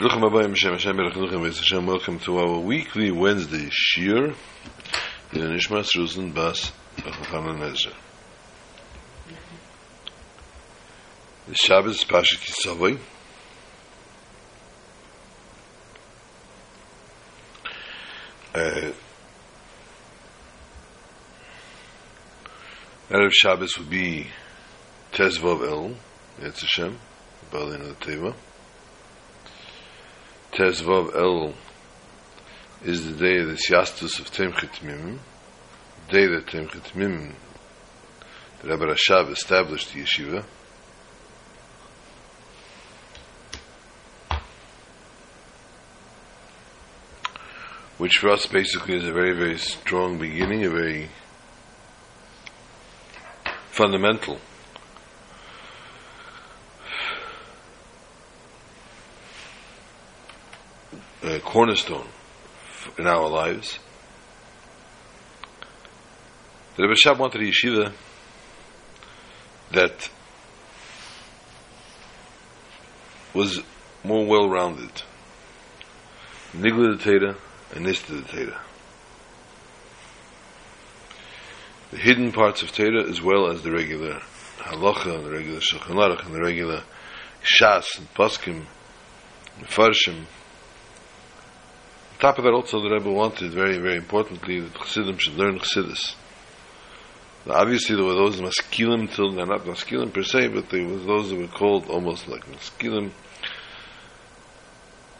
Hashem Hashem Welcome to our weekly Wednesday Shir. In Nishmas Ruzen Bas Chanan Ezra. The Shabbos is Pasha Kisavoy uh, Erev Shabbos would be Tezvav El Yetz Hashem Balin of the Teva Tezvav El is the day of the Siastus of Temchet Mim, the day that Temchet Mim, the Rebbe established the yeshiva. Which for us basically is a very, very strong beginning, a very fundamental cornerstone in our lives. The Rebbe Rashab wanted a yeshiva that was more well-rounded. Nigla the Teda and Nista the Teda. The hidden parts of Teda as well as the regular halacha and the regular shulchan aruch and the regular shas and paskim and farshim top of that also the Rebbe wanted very, very importantly that Chassidim should learn Chassidus. Now, obviously there were those maskilim till they're not maskilim per se, but there was those that were called almost like maskilim.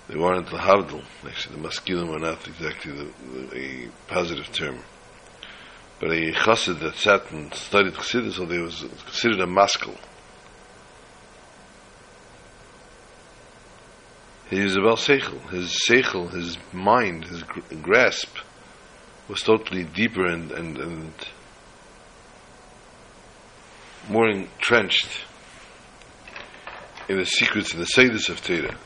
They weren't the lahavdil. Actually, the maskilim were not exactly the, the, a positive term. But a chassid that sat and studied Chassidus, so they was considered a maskil. He was about seichel. His seichel, his mind, his gr- grasp was totally deeper and, and, and more entrenched in the secrets and the sedus of Torah.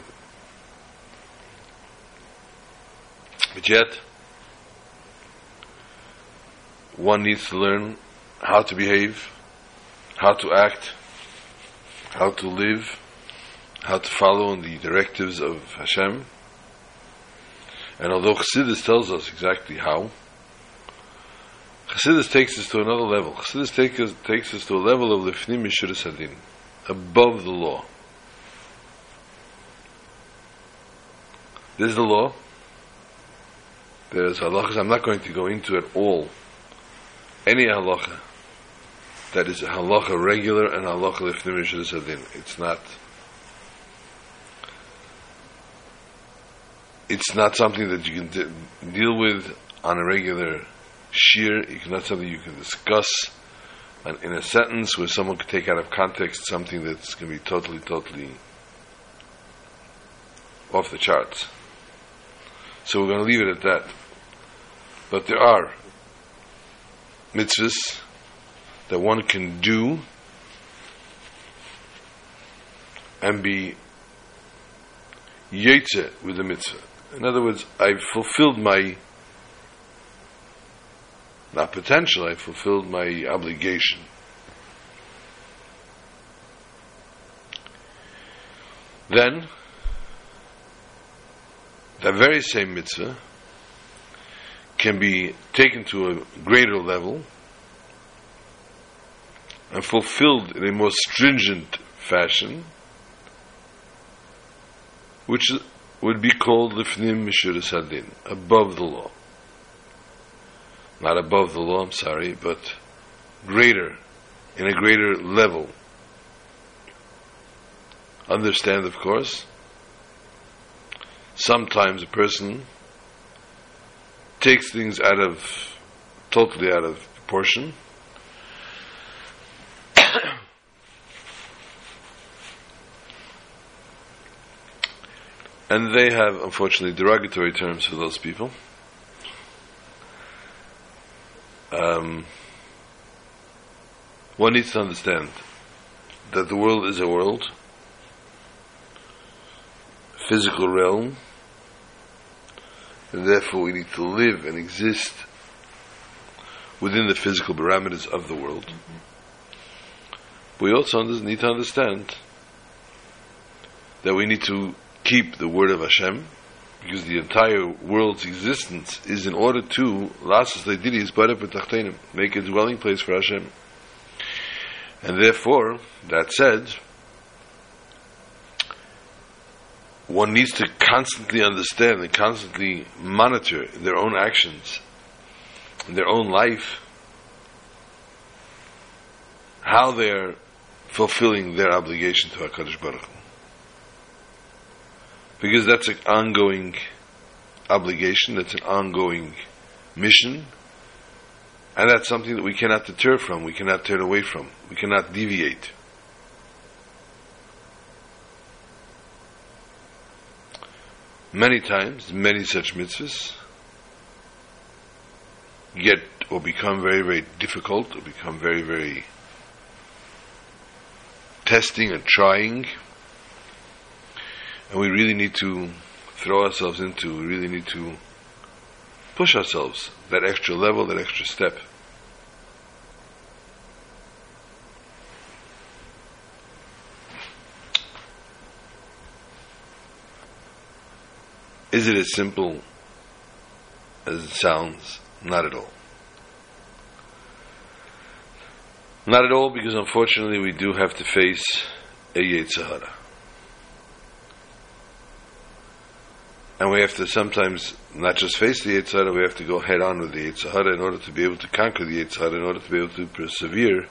But yet, one needs to learn how to behave, how to act, how to live, how to follow in the directives of Hashem. And although Chassidus tells us exactly how, Chassidus takes us to another level. Chassidus take us, takes us to a level of Lifnim Mishuris Hadin, above the law. There's the law. There's halachas. I'm not going to go into it all. Any halacha that is halacha regular and halacha Lifnim Mishuris Hadin. It's not it's not something that you can de- deal with on a regular shear. It's not something you can discuss on, in a sentence where someone could take out of context something that's going to be totally, totally off the charts. So we're going to leave it at that. But there are mitzvahs that one can do and be yetze with the mitzvah. In other words, I've fulfilled my, not potential, I fulfilled my obligation. Then, that very same mitzvah can be taken to a greater level and fulfilled in a more stringent fashion, which would be called lifnim mishuris hadin, above the law. Not above the law, I'm sorry, but greater, in a greater level. Understand, of course, sometimes a person takes things out of, totally out of proportion, and they have unfortunately derogatory terms for those people. Um, one needs to understand that the world is a world, physical realm, and therefore we need to live and exist within the physical parameters of the world. We also need to understand that we need to keep the word of Hashem, because the entire world's existence is in order to lasas leididis bara b'tachtenim, make a dwelling place for Hashem. And therefore, that said, one needs to constantly understand and constantly monitor their own actions, their own life, how they're fulfilling their obligation to HaKadosh Baruch Hu. Because that's an ongoing obligation, that's an ongoing mission, and that's something that we cannot deter from, we cannot turn away from, we cannot deviate. Many times, many such mitzvahs get or become very, very difficult, or become very, very testing and trying. And we really need to throw ourselves into, we really need to push ourselves that extra level, that extra step. Is it as simple as it sounds? Not at all. Not at all, because unfortunately we do have to face a Yetzer Hara. And we have to sometimes not just face the Yetzer Hara, we have to go head on with the Yetzer Hara in order to be able to conquer the Yetzer Hara, in order to be able to persevere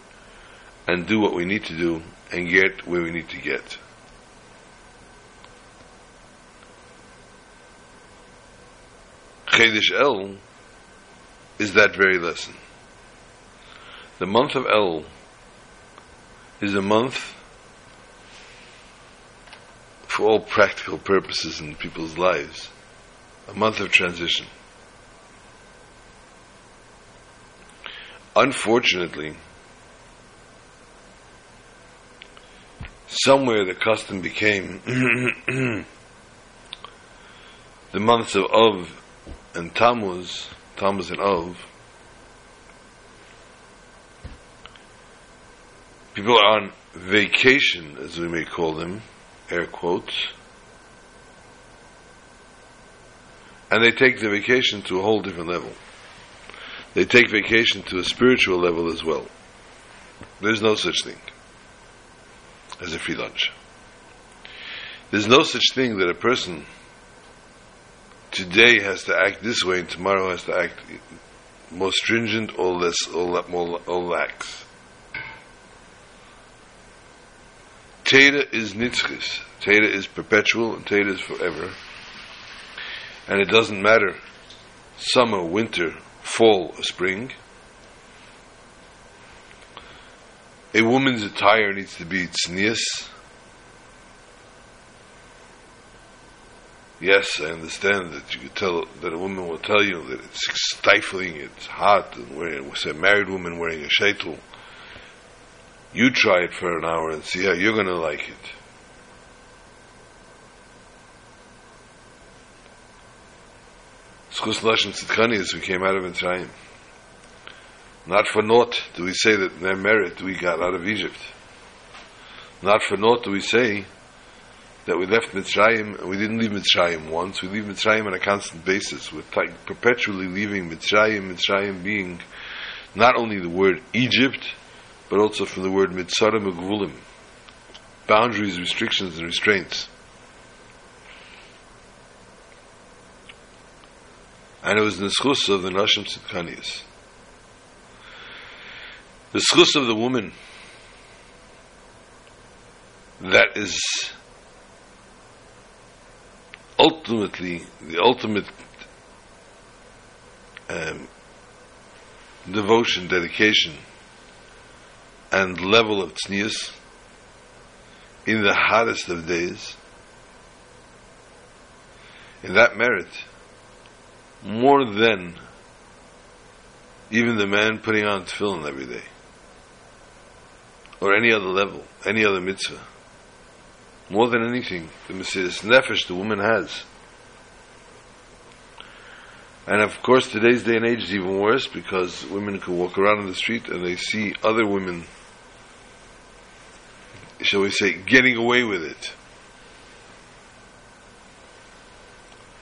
and do what we need to do and get where we need to get. Chedesh El is that very lesson. The month of El is a month for all practical purposes in people's lives, a month of transition. Unfortunately, somewhere the custom became the months of Av and Tammuz, Tammuz and Av, people are on vacation, as we may call them, air quotes, and they take the vacation to a whole different level. They take vacation to a spiritual level as well. There's no such thing as a free lunch. There's no such thing that a person today has to act this way and tomorrow has to act more stringent or less or more or lax. Teda is nitzchis. Teda is perpetual and Teda is forever. And it doesn't matter summer, winter, fall, or spring. A woman's attire needs to be tznius. Yes, I understand that you could tell that a woman will tell you that it's stifling, it's hot, and wearing, say, a married woman wearing a shaitel. You try it for an hour and see how you're going to like it. Schus as we came out of Mitzrayim. Not for naught do we say that their merit we got out of Egypt. Not for naught do we say that we left Mitzrayim and we didn't leave Mitzrayim once. We leave Mitzrayim on a constant basis. We're perpetually leaving Mitzrayim, Mitzrayim being not only the word Egypt, but also from the word Mitzarim Gvulim, boundaries, restrictions, and restraints. And it was the schus of the Nashim Tzidkanias. The schus of the woman that is ultimately the ultimate um, devotion, dedication, and level of tznius in the hottest of days, in that merit, more than even the man putting on tefillin every day, or any other level, any other mitzvah. More than anything, the Mesiris Nefesh the woman has. And of course, today's day and age is even worse because women can walk around in the street and they see other women, shall we say, getting away with it.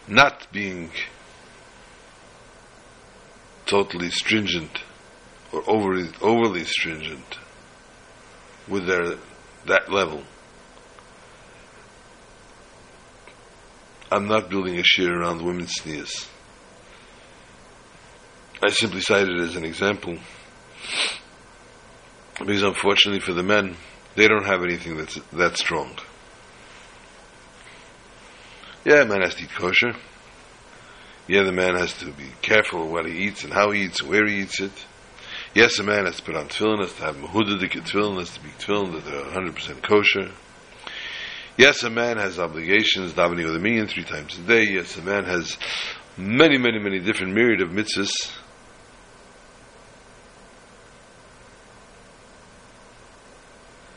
not being totally stringent or overly, overly stringent with their that level. I'm not building a shear around women's sneers. I simply cite it as an example because unfortunately for the men, they don't have anything that's that strong. Yeah, a man has to eat kosher. Yeah, the man has to be careful what he eats and how he eats and where he eats it. Yes, a man has to put on tefillin, has to have mehudadik tefillin, has to be tefillin that are 100% kosher. Yes, a man has obligations, davening with a minyan three times a day. Yes, a man has many, many, many different myriad of mitzvahs.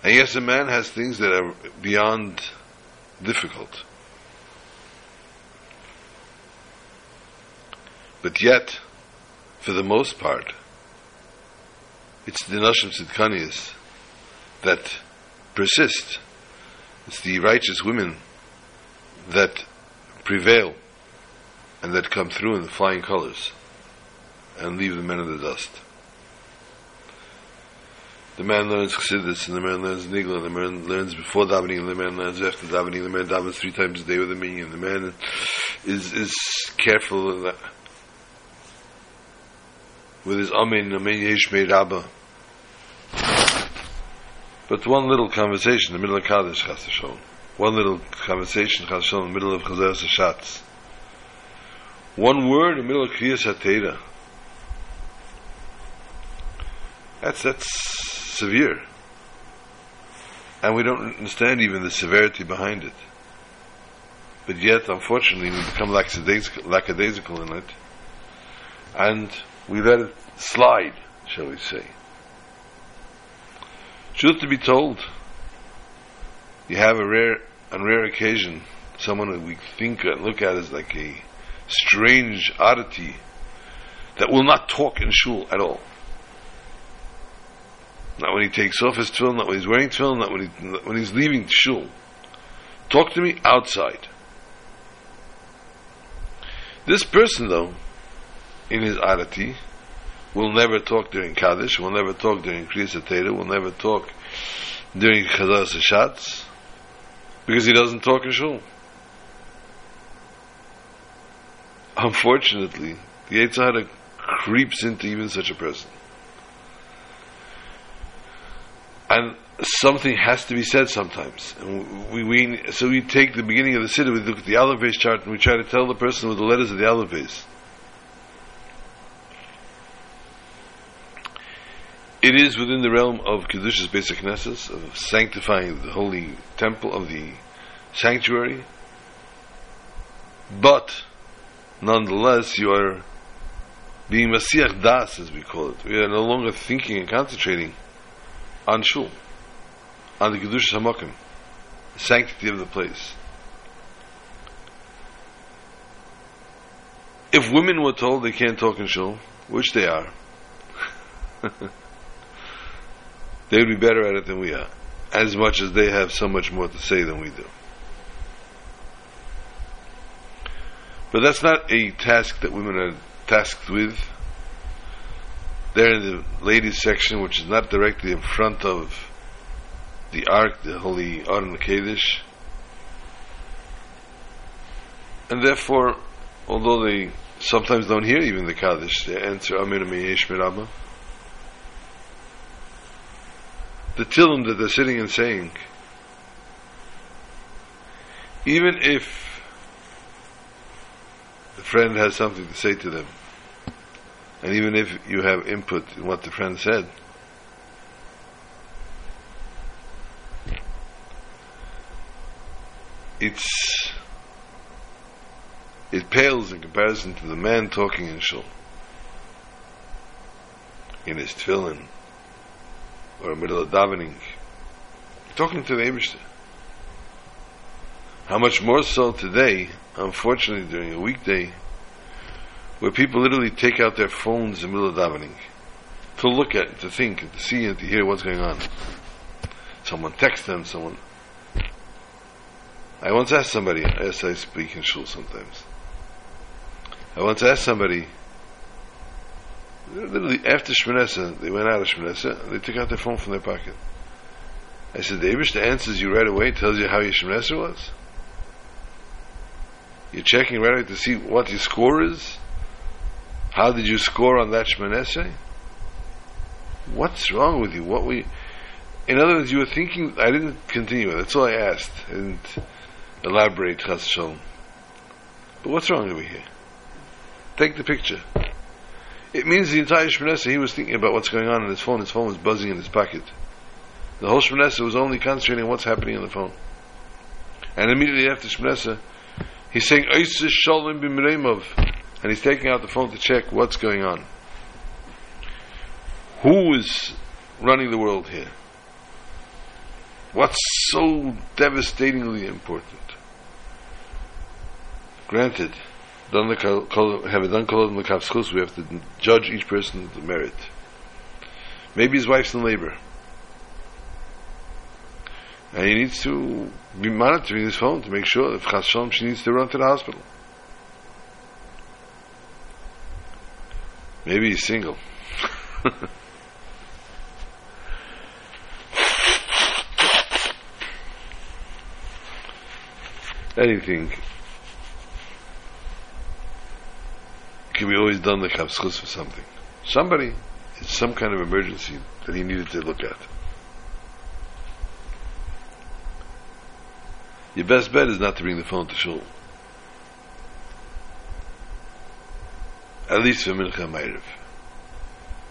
And yes, a man has things that are beyond difficult. But yet, for the most part, it's the Nashim Tzidkaniyas that persist. It's the righteous women that prevail and that come through in the flying colors and leave the men in the dust. The man learns Chassidus, and the man learns Nigla, and the man learns before davening, and the man learns after davening, the man davens three times a day with a minyan, the man is, is careful with his Amin, Amen, Amen Yeshmei Rabba. But one little conversation in the middle of Kaddish, Chas Shalom. One little conversation, Chas Shalom, in the middle of Chazer Shatz. One word in the middle of Kriyas HaTeira. That's, that's severe. And we don't understand even the severity behind it. But yet, unfortunately, we become lackadaisical in it. And we let it slide, shall we say. Truth to be told, you have a rare, on rare occasion, someone that we think and look at as like a strange oddity that will not talk in shul at all. Not when he takes off his tefillin, not when he's wearing tefillin, not when, he, not when he's leaving shul. Talk to me outside. This person, though, in his oddity, will never talk during Kaddish, will never talk during Kriyas will never talk during Chazar Shatz, because he doesn't talk in Shul. Unfortunately, the Yitzhak creeps into even such a person. And something has to be said sometimes. And we, we, so we take the beginning of the Siddur, we look at the Aleph chart, and we try to tell the person with the letters of the Aleph it is within the realm of Kedushas Beis HaKnesses, of sanctifying the holy temple of the sanctuary. But, nonetheless, you are being Masiach Das, as we call it. We are no longer thinking and concentrating on Shul, on the Kedushas HaMakim, the sanctity of the place. If women were told they can't talk in Shul, which they are, they would be better at it than we are, as much as they have so much more to say than we do. But that's not a task that women are tasked with. They're in the ladies section, which is not directly in front of the Ark, the Holy Aron Kodesh. And therefore, although they sometimes don't hear even the Kaddish, they answer Amin Amin Mirabah the Tillim that they're sitting and saying, even if the friend has something to say to them, and even if you have input in what the friend said, it's it pales in comparison to the man talking in shul in his tefillin or in the middle of davening, talking to the Abishter. How much more so today, unfortunately, during a weekday, where people literally take out their phones in the middle of davening to look at, to think, to see, and to hear what's going on. Someone texts them, someone. I once asked somebody, as I speak in shul sometimes, I once asked somebody, literally after Shmonesa, they went out of Shmonesa, they took out their phone from their pocket. I said, the Abish answers you right away, tells you how your Shmonesa was. You're checking right away to see what your score is. How did you score on that Shmonesa? What's wrong with you? What we, in other words, you were thinking. I didn't continue. That's all I asked. I didn't elaborate, Shalom. But what's wrong over here? Take the picture. It means the entire Shmonesa, he was thinking about what's going on in his phone. His phone was buzzing in his pocket. The whole Shmonesa was only concentrating on what's happening on the phone. And immediately after Shmonesa, he's saying, Eisis Shalom b'mireimov. And he's taking out the phone to check what's going on. Who is running the world here? What's so devastatingly important? Granted, the have it done kolod the we have to judge each person's merit. Maybe his wife's in labor. And he needs to be monitoring his phone to make sure if Chas she needs to run to the hospital. Maybe he's single. Anything can be always done the kapschus for something. Somebody, it's some kind of emergency that he needed to look at. Your best bet is not to bring the phone to shul. At least for Mincha Ma'ariv.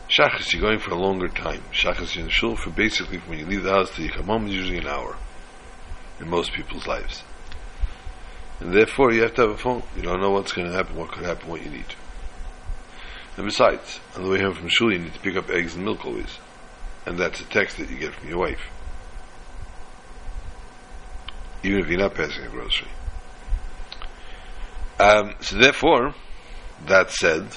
Shachas, you're going for a longer time. Shachas, you're in shul for basically from when you leave the house till you come home is usually an hour in most people's lives. And therefore, you have to have a phone. You don't know what's going to happen, what could happen, what you need. And besides, on the way home from shul, you need to pick up eggs and milk always. And that's a text that you get from your wife. Even if you're not passing a grocery. Um, so therefore, that said,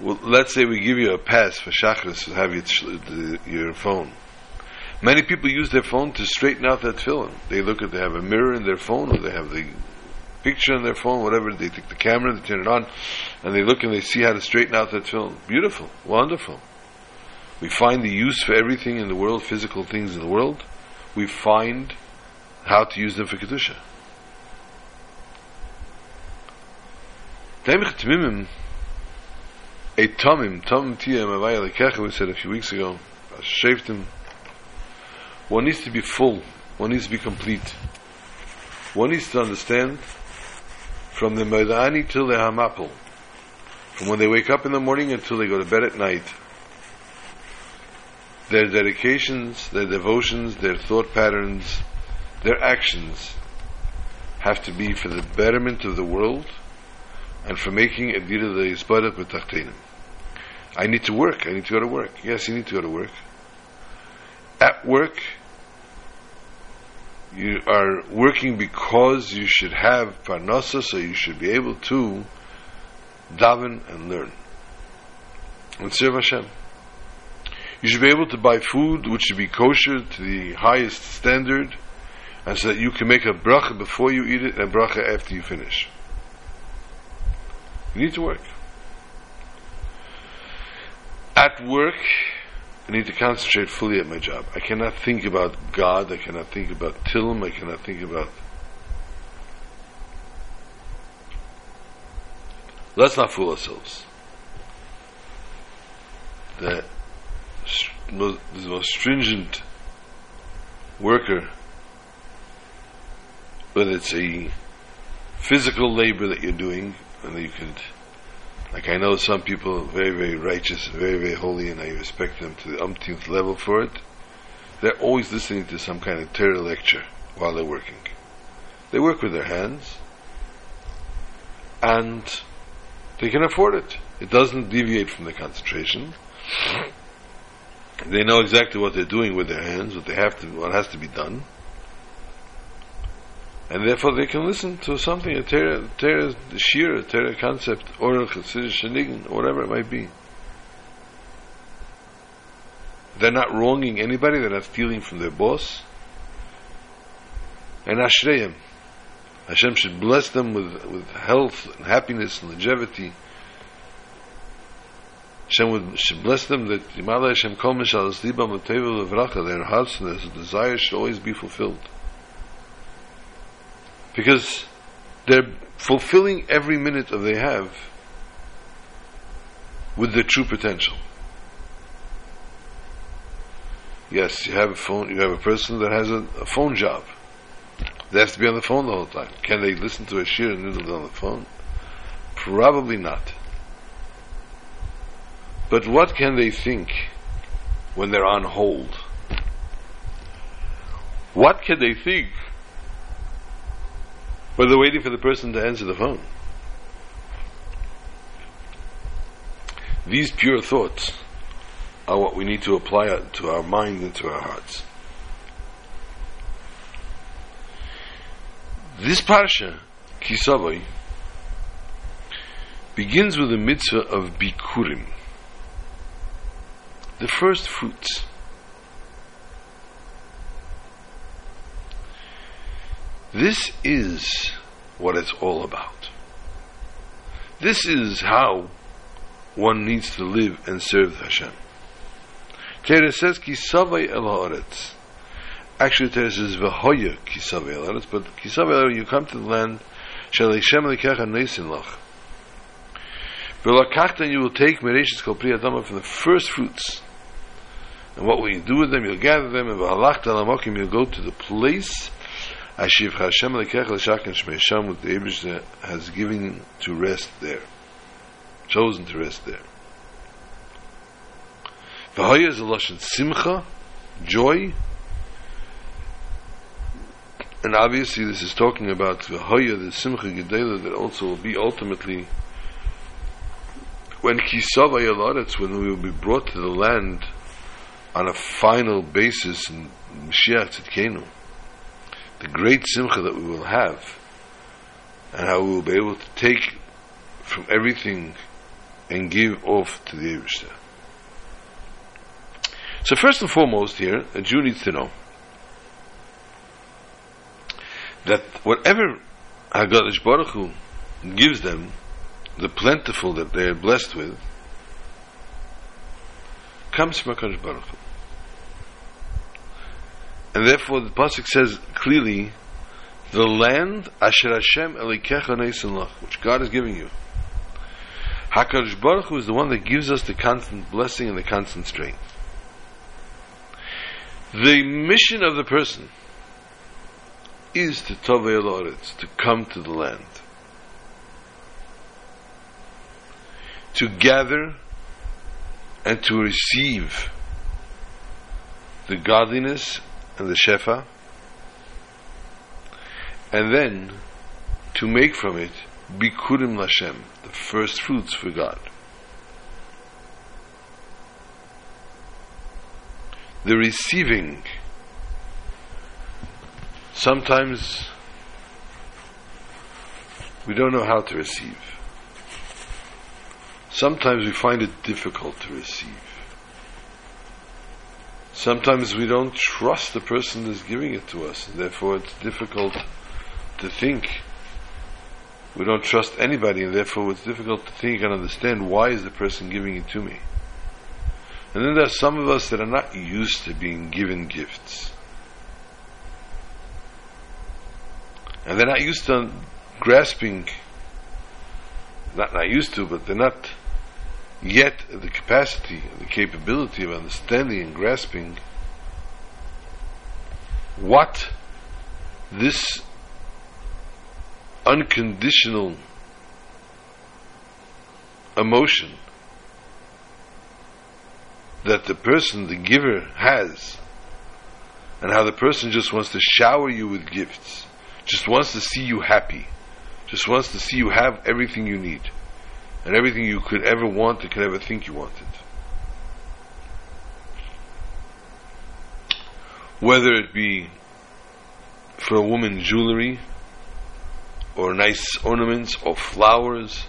well, let's say we give you a pass for Shachris to have your, your phone. Many people use their phone to straighten out that tefillin. They look at, they have a mirror in their phone, or they have the picture on their phone, whatever. They take the camera, they turn it on, and they look and they see how to straighten out that tefillin. Beautiful, wonderful. We find the use for everything in the world, physical things in the world. We find how to use them for kedusha. Taimich Tmimim, a Tomim, Tom Tia Mavaya Lekecha, we said a few weeks ago, Shaftim, one needs to be full, one needs to be complete. One needs to understand from the Medani till the Hamapel, from when they wake up in the morning until they go to bed at night, their dedications, their devotions, their thought patterns, their actions have to be for the betterment of the world and for making a of the Yisbadah B'Tachtenim. I need to work. I need to go to work. Yes, you need to go to work. At work, you are working because you should have parnasa, so you should be able to daven and learn and serve Hashem. You should be able to buy food which should be kosher to the highest standard, and so that you can make a bracha before you eat it and a bracha after you finish. You need to work. At work, I need to concentrate fully at my job. I cannot think about God. I cannot think about Tilm. I cannot think about. Let's not fool ourselves. The the most stringent worker, whether it's a physical labor that you're doing, and you could like I know some people very, very righteous, very, very holy, and I respect them to the umpteenth level for it. They're always listening to some kind of Torah lecture while they're working. They work with their hands, and they can afford it. It doesn't deviate from the concentration. They know exactly what they're doing with their hands, what they have to, what has to be done and therefore they can listen to something, a Torah, Torah shir, a Torah concept, or a Chassidish Shenigin, whatever it might be. They're not wronging anybody, they're not stealing from their boss. And Ashreyim, Hashem should bless them with, with health and happiness and longevity. Hashem would, should bless them that Yimala Hashem Kol Mishal Esliba Mateva Levracha, their hearts and their desires should always be fulfilled. Because they're fulfilling every minute that they have with their true potential. Yes, you have a phone, you have a person that has a, a phone job. They have to be on the phone the whole time. Can they listen to a shir and noodle on the phone? Probably not. But what can they think when they're on hold? What can they think when they're waiting for the person to answer the phone? These pure thoughts are what we need to apply to our mind and to our hearts. This parsha, Kisavai, begins with the mitzvah of Bikurim, the first fruits. This is what it's all about. This is how one needs to live and serve Hashem. Torah says, Kisavai el haaretz. Actually, Torah says v'hoya kisavei elaretz, but kisavai kisavei you come to the land shel Hashem lekecha neisin lach. V'lakachta you will take mereshis kol pri adama from the first fruits. And what will you do with them? You'll gather them, and v'halachta lamokim you'll go to the place Ashiv Hashem lekecha l'shakin shmei Sham, with the Abish has given to rest there, chosen to rest there. V'hoya is a lashon simcha, joy, and obviously, this is talking about the Hoya, the Simcha Gedela, that also will be ultimately when Kisava Yalaretz, when we will be brought to the land on a final basis in Mashiach Tzidkenu. The great Simcha that we will have, and how we will be able to take from everything and give off to the Eivishter. So first and foremost here, a Jew needs to know that whatever HaKadosh Baruch Hu gives them, the plentiful that they are blessed with, comes from Hakadosh Baruch Hu. And therefore, the pasuk says clearly, "The land Asher Hashem which God is giving you." Hakadosh Baruch Hu is the one that gives us the constant blessing and the constant strength. The mission of the person is to Tovei Loretz, to come to the land. To gather and to receive the godliness and the Shefa, and then to make from it Bikurim Lashem, the first fruits for God. The receiving Sometimes we don't know how to receive. Sometimes we find it difficult to receive. Sometimes we don't trust the person that's giving it to us, therefore it's difficult to think. We don't trust anybody, and therefore it's difficult to think and understand why is the person giving it to me. And then there are some of us that are not used to being given gifts. and they're not used to grasping not not used to but they're not yet the capacity the capability of understanding and grasping what this unconditional emotion that the person the giver has and how the person just wants to shower you with gifts just wants to see you happy, just wants to see you have everything you need, and everything you could ever want and could ever think you wanted. Whether it be for a woman jewelry, or nice ornaments, or flowers,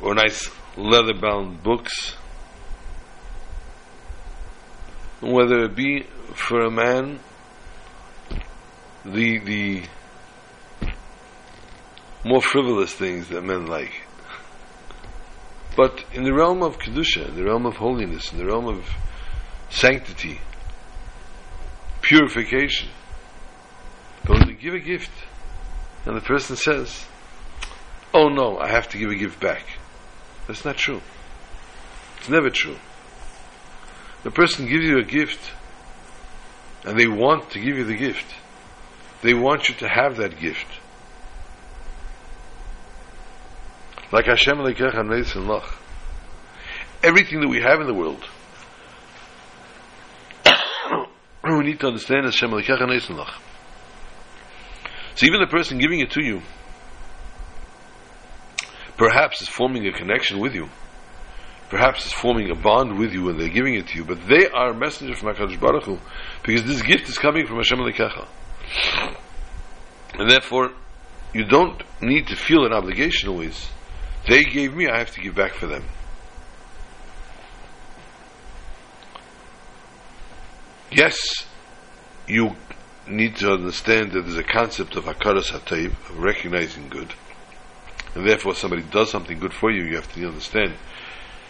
or nice leather bound books, whether it be for a man the the more frivolous things that men like. But in the realm of kedusha, in the realm of holiness, in the realm of sanctity, purification, but when you give a gift, and the person says, "Oh no, I have to give a gift back," that's not true. It's never true. The person gives you a gift, and they want to give you the gift. They want you to have that gift. Like Hashem Lekecha and Lach. Everything that we have in the world, we need to understand Hashem Lekecha and Lach. So even the person giving it to you, perhaps is forming a connection with you. Perhaps is forming a bond with you when they're giving it to you. But they are a messenger from HaKadosh Baruch Hu, because this gift is coming from Hashem Lekecha. And therefore, you don't need to feel an obligation always. They gave me, I have to give back for them. Yes, you need to understand that there's a concept of hakaras hatayib, of recognizing good. And therefore, somebody does something good for you, you have to understand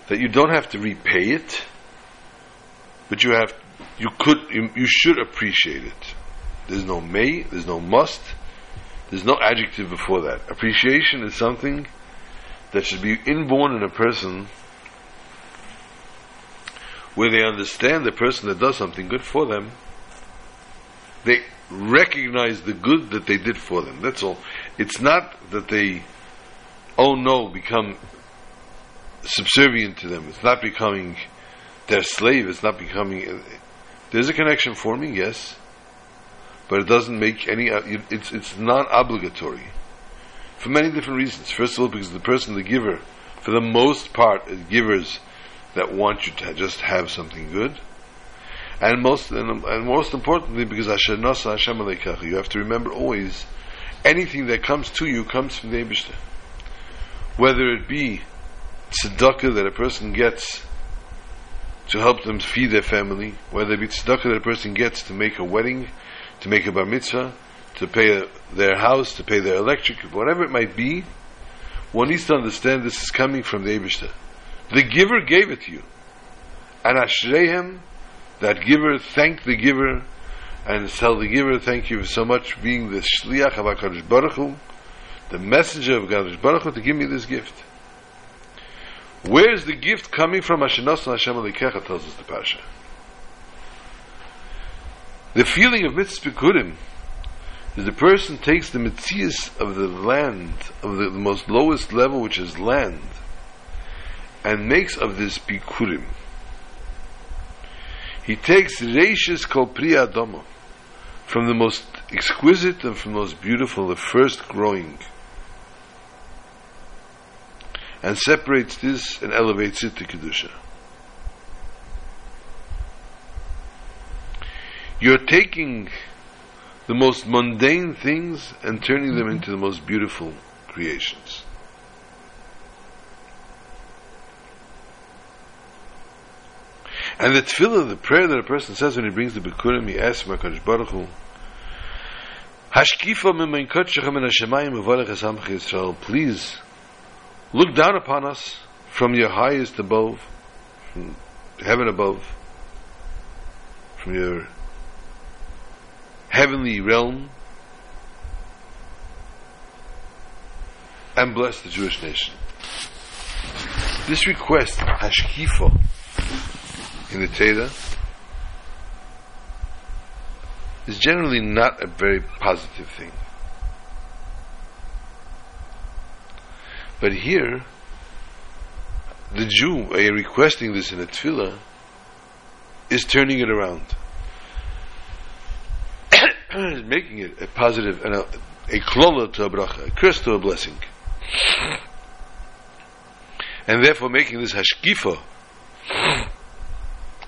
that you don't have to repay it, but you have, you could, you, you should appreciate it. There's no may, there's no must, there's no adjective before that. Appreciation is something that should be inborn in a person where they understand the person that does something good for them, they recognize the good that they did for them. That's all. It's not that they, oh no, become subservient to them. It's not becoming their slave. It's not becoming. There's a connection forming, yes, but it doesn't make any. It's it's non obligatory for many different reasons. First of all, because the person, the giver, for the most part, is givers that want you to just have something good. And most and, and most importantly, because Asher Nasa Hashem you have to remember always, anything that comes to you comes from the Eibishter. Whether it be tzedakah that a person gets to help them feed their family, whether it be tzedakah that a person gets to make a wedding, to make a bar mitzvah, to pay their house, to pay their electric, whatever it might be, one needs to understand this is coming from the Eibishter. The giver gave it to you. And Ashrehem, that giver, thank the giver, and tell the giver, thank you so much for being the Shliach of HaKadosh Baruch Hu, the messenger of HaKadosh Baruch Hu, to give me this gift. Where is the gift coming from? Hashanos Hashem Alikecha tells us the Pasha. The feeling of mitzvah the person takes the mitzias of the land, of the, the, most lowest level, which is land, and makes of this bikurim. He takes reishis kol pri adama, from the most exquisite and from the most beautiful, the first growing, and separates this and elevates it to kedusha. You're taking the most mundane things and turning them into the most beautiful creations. And the tefillah, the prayer that a person says when he brings the Bikurim, he asks HaKadosh Baruch Hu, Hashkifa min kotshechem min hashemayim uvalech esamch Yisrael, please look down upon us from your highest above, from heaven above, from your heavenly realm and bless the Jewish nation. This request, Hashkifa, in the Teda, is generally not a very positive thing. But here, the Jew, uh, requesting this in a tefillah, is turning it around. Making it a positive and a, a klola to a bracha, a curse to a blessing. And therefore making this hashkifa,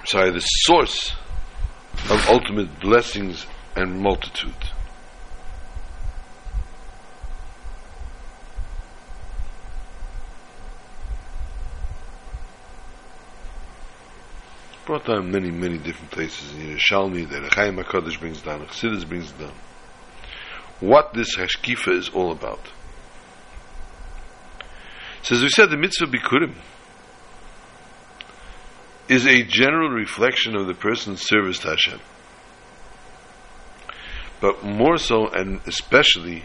sorry, the source of ultimate blessings and multitude. Brought down many, many different places in Yerushalmi, the Rechaim HaKadosh brings down, Chassidus brings down. what this hashkifa is all about. So as we said, the mitzvah bikurim is a general reflection of the person's service to Hashem. But more so and especially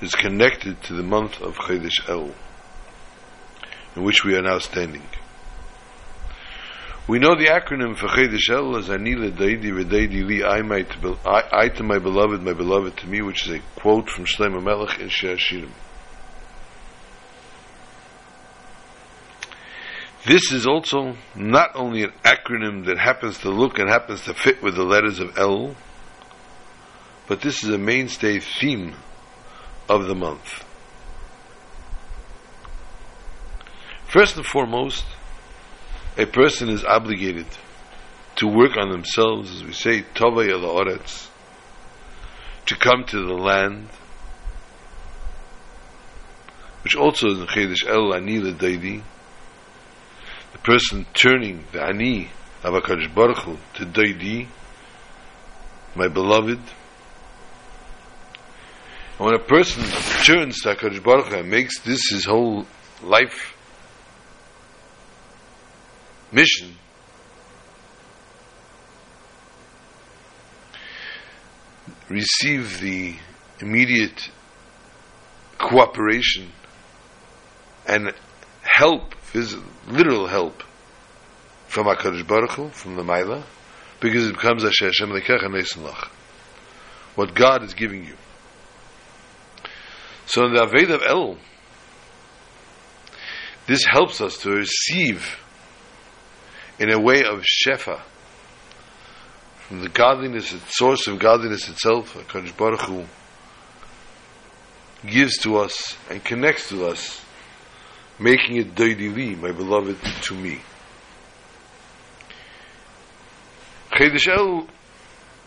is connected to the month of Chodesh El, in which we are now standing. We know the acronym for Chodesh El as Anila Daidi V'Daidi Li I, my, I, I to my beloved, my beloved to me, which is a quote from Shlomo Melech in Shirim. This is also not only an acronym that happens to look and happens to fit with the letters of El, but this is a mainstay theme of the month. First and foremost, a person is obligated to work on themselves, as we say, Tovay Oretz, to come to the land, which also is in Chedesh El Ani Daidi, the person turning the Ani of HaKadosh Baruch Hu to Daidi, my beloved, and when a person turns to HaKadosh Baruch Hu and makes this his whole life mission, receive the immediate cooperation and help, literal help from HaKadosh Baruch Hu, from the Maila, because it becomes Hashem Lekech what God is giving you. So in the Aved of El, this helps us to receive in a way of Shefa, from the godliness, the source of godliness itself, HaKadosh Baruch Hu, gives to us and connects to us, making it Doidili, my beloved, to me. Chedesh El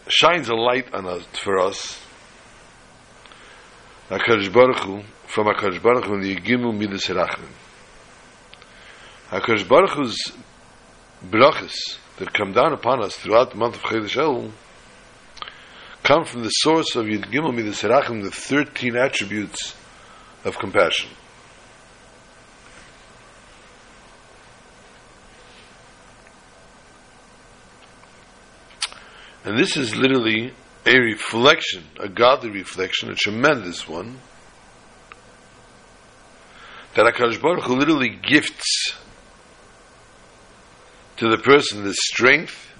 shines a light on us, for us, HaKadosh Baruch Hu, from HaKadosh Baruch Hu, the Yud Gimel Midas. HaKadosh Baruch Hu's brachas that come down upon us throughout the month of Chodesh El come from the source of Yud Gimel Midas Herachim, the 13 attributes of compassion. And this is literally a reflection, a godly reflection, a tremendous one, that HaKadosh Baruch Hu literally gifts to the person the strength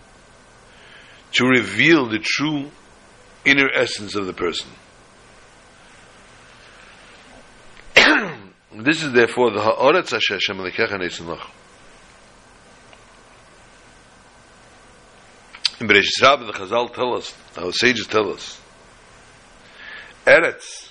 to reveal the true inner essence of the person. this is therefore the Ha'aretz Hashem Lekecha Netzanach. In Bereshit Rabbah, the Chazal tell us, our sages tell us, Eretz